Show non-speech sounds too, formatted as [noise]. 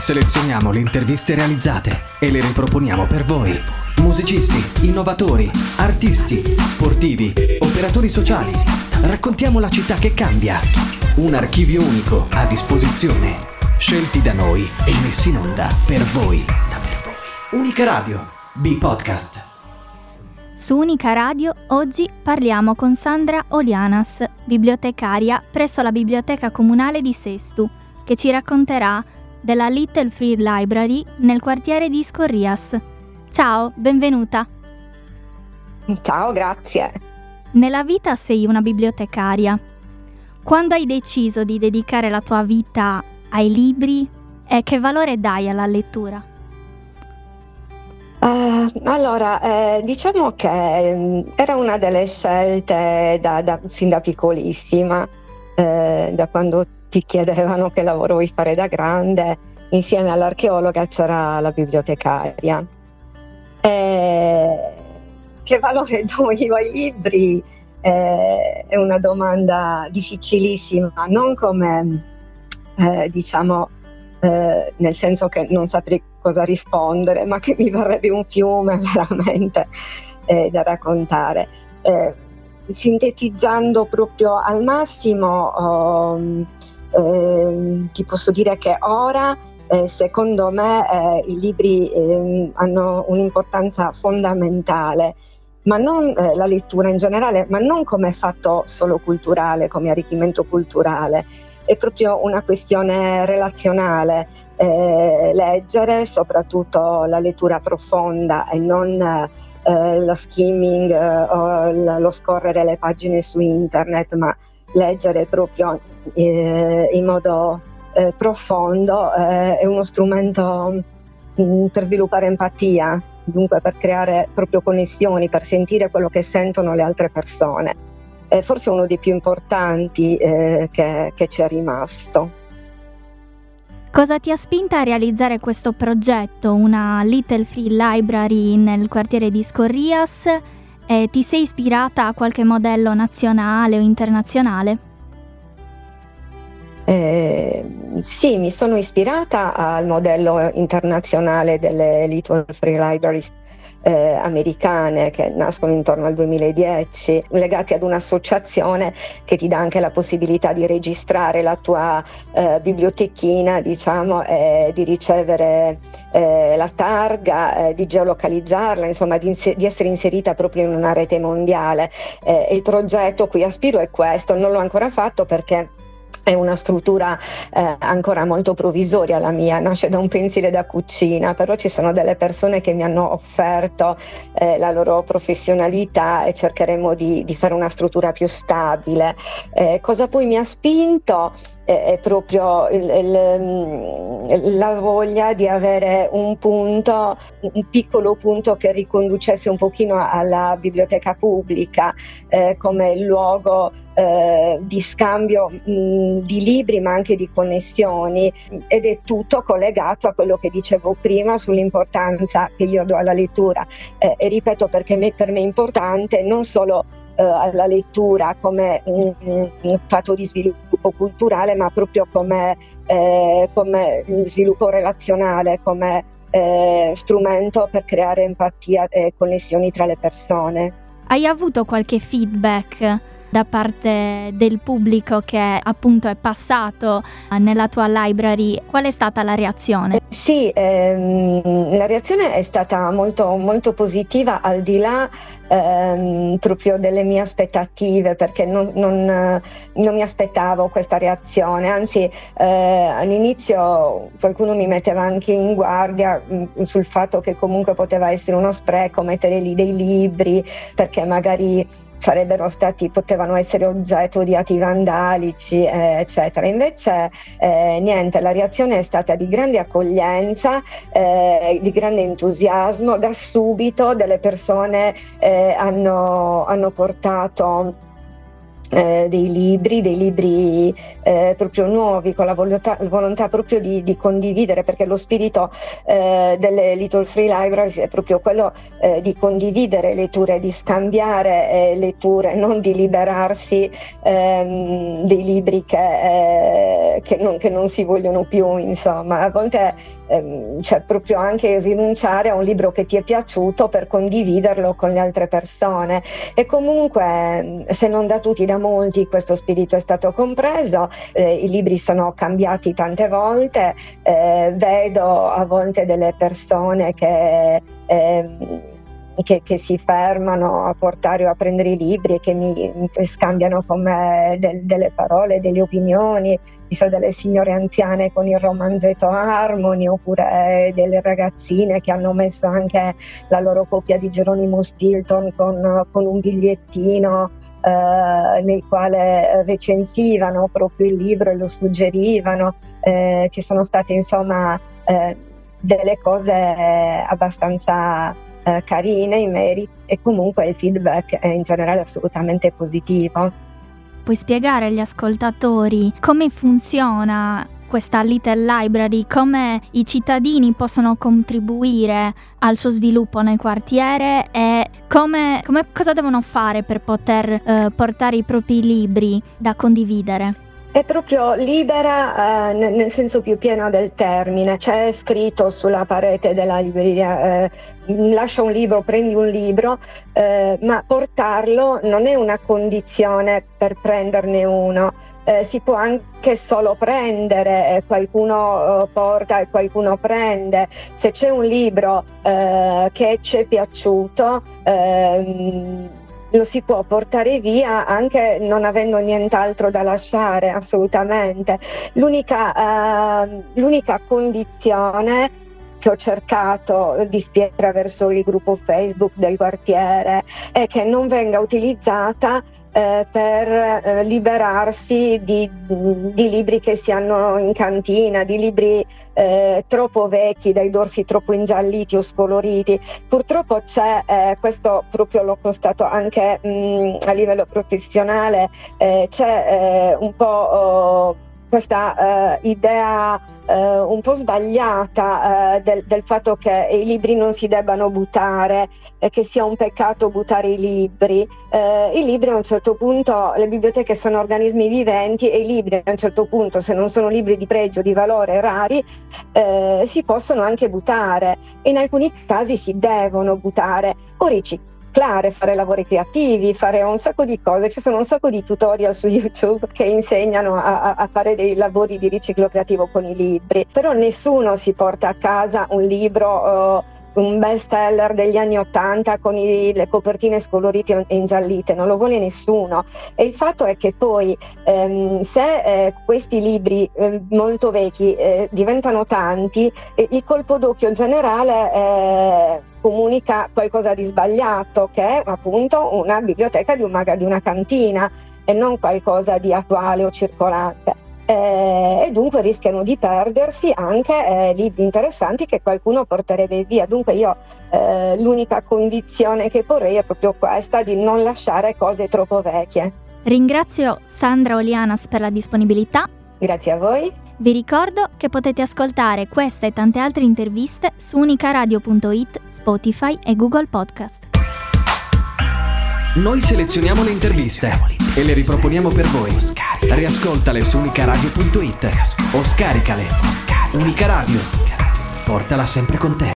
Selezioniamo le interviste realizzate e le riproponiamo per voi. Musicisti, innovatori, artisti, sportivi, operatori sociali. Raccontiamo la città che cambia. Un archivio unico a disposizione. Scelti da noi e messi in onda per voi. Unica Radio, B-Podcast. Su Unica Radio oggi parliamo con Sandra Olianas, bibliotecaria presso la Biblioteca Comunale di Sestu, che ci racconterà della Little Free Library nel quartiere di Scorrias. Ciao, benvenuta. Ciao, grazie. Nella vita sei una bibliotecaria. Quando hai deciso di dedicare la tua vita ai libri e che valore dai alla lettura? Uh, allora, eh, diciamo che eh, era una delle scelte da, da, sin da piccolissima, eh, da quando ti chiedevano che lavoro vuoi fare da grande, insieme all'archeologa c'era la bibliotecaria. E che valore do io [laughs] ai libri? Eh, è una domanda difficilissima, non come eh, diciamo eh, nel senso che non saprei cosa rispondere, ma che mi verrebbe un fiume [laughs] veramente eh, da raccontare. Eh, sintetizzando proprio al massimo, um, ti posso dire che ora eh, secondo me eh, i libri eh, hanno un'importanza fondamentale, ma non eh, la lettura in generale, ma non come fatto solo culturale, come arricchimento culturale, è proprio una questione relazionale. Eh, leggere, soprattutto la lettura profonda e non eh, lo skimming o lo scorrere le pagine su internet, ma leggere proprio in modo eh, profondo, eh, è uno strumento mh, mm, per sviluppare empatia, dunque per creare proprio connessioni, per sentire quello che sentono le altre persone. È forse uno dei più importanti eh, che, che ci è rimasto. Cosa ti ha spinta a realizzare questo progetto, una Little Free Library nel quartiere di Scorrias? E ti sei ispirata a qualche modello nazionale o internazionale? Eh, sì, mi sono ispirata al modello internazionale delle Little Free Libraries eh, americane che nascono intorno al 2010, legate ad un'associazione che ti dà anche la possibilità di registrare la tua eh, bibliotechina, diciamo, e di ricevere eh, la targa, eh, di geolocalizzarla, insomma, di, inser- di, essere inserita proprio in una rete mondiale. Eh, il progetto cui aspiro è questo, non l'ho ancora fatto perché è una struttura eh, ancora molto provvisoria la mia, nasce da un pensile da cucina, però ci sono delle persone che mi hanno offerto eh, la loro professionalità e cercheremo di, di, fare una struttura più stabile. Eh, cosa poi mi ha spinto? è proprio il, il, mm, la voglia di avere un punto, un piccolo punto che riconducesse un pochino alla biblioteca pubblica eh, come luogo eh, di scambio mh, mm, di libri ma anche di connessioni ed è tutto collegato a quello che dicevo prima sull'importanza che io do alla lettura eh, e ripeto perché me, per me è importante non solo eh, alla lettura come un, un, fatto di sviluppo culturale, ma proprio come, eh, come sviluppo relazionale, come eh, strumento per creare empatia e connessioni tra le persone. Hai avuto qualche feedback da parte del pubblico che appunto è passato nella tua library, qual è stata la reazione? Sì, ehm, la reazione è stata molto, molto positiva al di là ehm, proprio delle mie aspettative perché non, non, non, mi aspettavo questa reazione, anzi eh, all'inizio qualcuno mi metteva anche in guardia mh, mm, sul fatto che comunque poteva essere uno spreco mettere lì dei libri perché magari sarebbero stati, potevano essere oggetto di atti vandalici, eh, eccetera. Invece eh, niente, la reazione è stata di grande accoglienza, eh, di grande entusiasmo, da subito delle persone eh, hanno, hanno portato eh, dei libri, dei libri eh, proprio nuovi, con la volontà, volontà proprio di, di, condividere, perché lo spirito eh, delle Little Free Libraries è proprio quello eh, di condividere letture, di scambiare eh, letture, non di liberarsi ehm, dei libri che, eh, che, non, che, non, si vogliono più, insomma. A volte ehm, c'è proprio anche rinunciare a un libro che ti è piaciuto per condividerlo con le altre persone. E comunque, se non da tutti, da molti questo spirito è stato compreso, eh, i libri sono cambiati tante volte, eh, vedo a volte delle persone che... Eh, che, che, si fermano a portare o a prendere i libri e che mi, scambiano con me del, delle parole, delle opinioni. Ci sono delle signore anziane con il romanzetto Harmony oppure delle ragazzine che hanno messo anche la loro copia di Geronimo Stilton con, con un bigliettino eh, nel quale recensivano proprio il libro e lo suggerivano. Eh, ci sono state insomma eh, delle cose abbastanza eh, carine in merito e comunque il feedback è in generale assolutamente positivo. Puoi spiegare agli ascoltatori come funziona questa Little Library, come i cittadini possono contribuire al suo sviluppo nel quartiere e come, come cosa devono fare per poter eh, portare i propri libri da condividere? È proprio libera eh, nel senso più pieno del termine, c'è scritto sulla parete della libreria eh, lascia un libro, prendi un libro, eh, ma portarlo non è una condizione per prenderne uno, eh, si può anche solo prendere, qualcuno eh, porta e qualcuno prende. Se c'è un libro eh, che ci è piaciuto, ehm, lo si può portare via anche non avendo nient'altro da lasciare, assolutamente. L'unica, uh, l'unica condizione che ho cercato di spiegare attraverso il gruppo Facebook del quartiere è che non venga utilizzata eh, per eh, liberarsi di, di, libri che si hanno in cantina, di libri eh, troppo vecchi, dai dorsi troppo ingialliti o scoloriti. Purtroppo c'è, eh, questo proprio l'ho constato anche mh, a livello professionale, eh, c'è eh, un po' oh, questa idea eh, un po' sbagliata eh, del, del, fatto che i libri non si debbano buttare e che sia un peccato buttare i libri. Eh, I libri a un certo punto, le biblioteche sono organismi viventi e i libri a un certo punto, se non sono libri di pregio, di valore, rari, eh, si possono anche buttare. In alcuni casi si devono buttare o riciclare fare lavori creativi, fare un sacco di cose. Ci sono un sacco di tutorial su YouTube che insegnano a, a fare dei lavori di riciclo creativo con i libri, però nessuno si porta a casa un libro. Uh, un best seller degli anni Ottanta con i, le copertine scolorite e ingiallite, non lo vuole nessuno. E il fatto è che poi ehm, se eh, questi libri eh, molto vecchi eh, diventano tanti, il colpo d'occhio generale comunica qualcosa di sbagliato, che è appunto una biblioteca di, un maga- di una cantina e non qualcosa di attuale o circolante. Eh, e dunque rischiano di perdersi anche eh, libri interessanti che qualcuno porterebbe via. Dunque io eh, l'unica condizione che porrei è proprio questa di non lasciare cose troppo vecchie. Ringrazio Sandra Olianas per la disponibilità. Grazie a voi. Vi ricordo che potete ascoltare questa e tante altre interviste su unicaradio.it, Spotify e Google Podcast. Noi selezioniamo le interviste e le riproponiamo per voi. Riascoltale su unicaradio.it o scaricale. Unica Radio. Portala sempre con te.